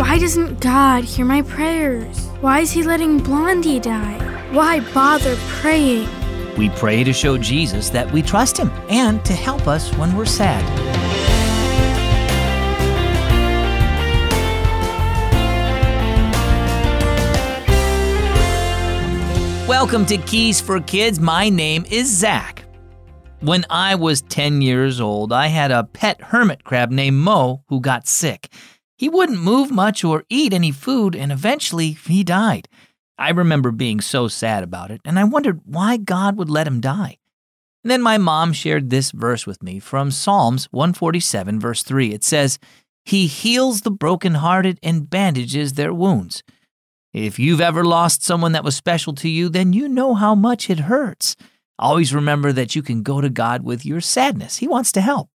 Why doesn't God hear my prayers? Why is He letting Blondie die? Why bother praying? We pray to show Jesus that we trust Him and to help us when we're sad. Welcome to Keys for Kids. My name is Zach. When I was 10 years old, I had a pet hermit crab named Mo who got sick. He wouldn't move much or eat any food, and eventually he died. I remember being so sad about it, and I wondered why God would let him die. And then my mom shared this verse with me from Psalms 147, verse 3. It says, He heals the brokenhearted and bandages their wounds. If you've ever lost someone that was special to you, then you know how much it hurts. Always remember that you can go to God with your sadness. He wants to help.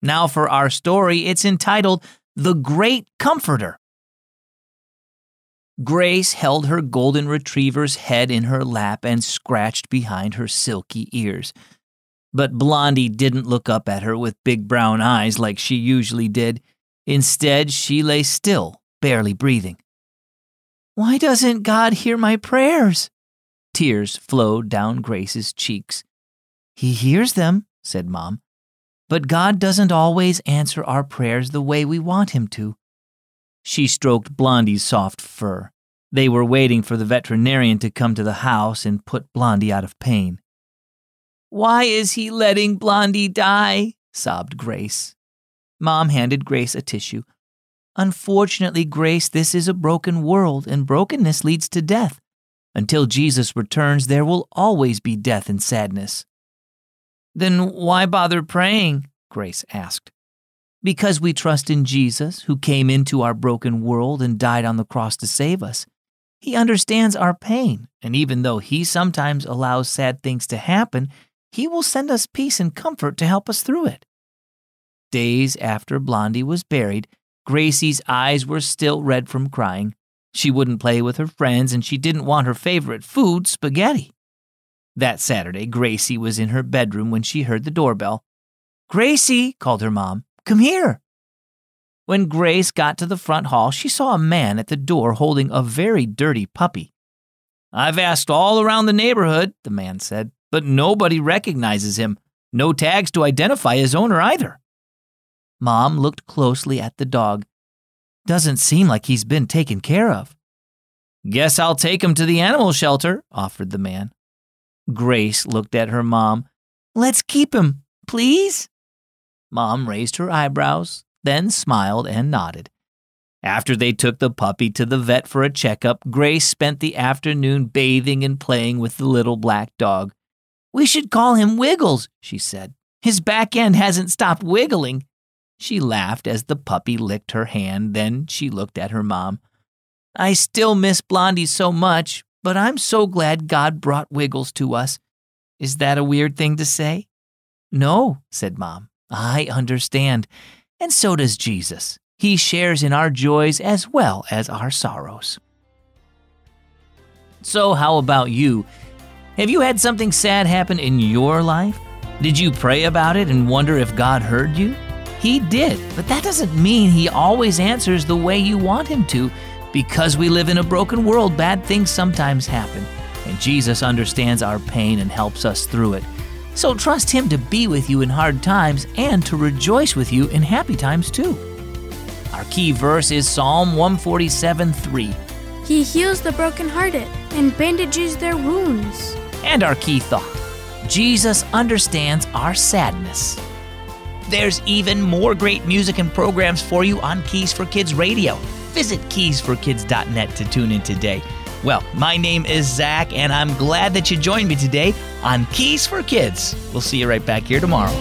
Now, for our story, it's entitled The Great Comforter. Grace held her golden retriever's head in her lap and scratched behind her silky ears. But Blondie didn't look up at her with big brown eyes like she usually did. Instead, she lay still, barely breathing. Why doesn't God hear my prayers? Tears flowed down Grace's cheeks. He hears them, said Mom, but God doesn't always answer our prayers the way we want Him to. She stroked Blondie's soft fur. They were waiting for the veterinarian to come to the house and put Blondie out of pain. Why is he letting Blondie die? sobbed Grace. Mom handed Grace a tissue. Unfortunately, Grace, this is a broken world, and brokenness leads to death. Until Jesus returns, there will always be death and sadness. Then why bother praying? Grace asked. Because we trust in Jesus, who came into our broken world and died on the cross to save us. He understands our pain, and even though He sometimes allows sad things to happen, He will send us peace and comfort to help us through it. Days after Blondie was buried, Gracie's eyes were still red from crying. She wouldn't play with her friends, and she didn't want her favorite food, spaghetti. That Saturday, Gracie was in her bedroom when she heard the doorbell. Gracie, called her mom, come here. When Grace got to the front hall, she saw a man at the door holding a very dirty puppy. I've asked all around the neighborhood, the man said, but nobody recognizes him. No tags to identify his owner either. Mom looked closely at the dog. Doesn't seem like he's been taken care of. Guess I'll take him to the animal shelter, offered the man. Grace looked at her mom. Let's keep him, please. Mom raised her eyebrows, then smiled and nodded. After they took the puppy to the vet for a checkup, Grace spent the afternoon bathing and playing with the little black dog. We should call him Wiggles, she said. His back end hasn't stopped wiggling. She laughed as the puppy licked her hand, then she looked at her mom. I still miss Blondie so much, but I'm so glad God brought Wiggles to us. Is that a weird thing to say? No, said Mom. I understand. And so does Jesus. He shares in our joys as well as our sorrows. So, how about you? Have you had something sad happen in your life? Did you pray about it and wonder if God heard you? He did, but that doesn't mean He always answers the way you want Him to. Because we live in a broken world, bad things sometimes happen, and Jesus understands our pain and helps us through it. So trust Him to be with you in hard times and to rejoice with you in happy times too. Our key verse is Psalm 147 3. He heals the brokenhearted and bandages their wounds. And our key thought Jesus understands our sadness. There's even more great music and programs for you on Keys for Kids Radio. Visit keysforkids.net to tune in today. Well, my name is Zach, and I'm glad that you joined me today on Keys for Kids. We'll see you right back here tomorrow.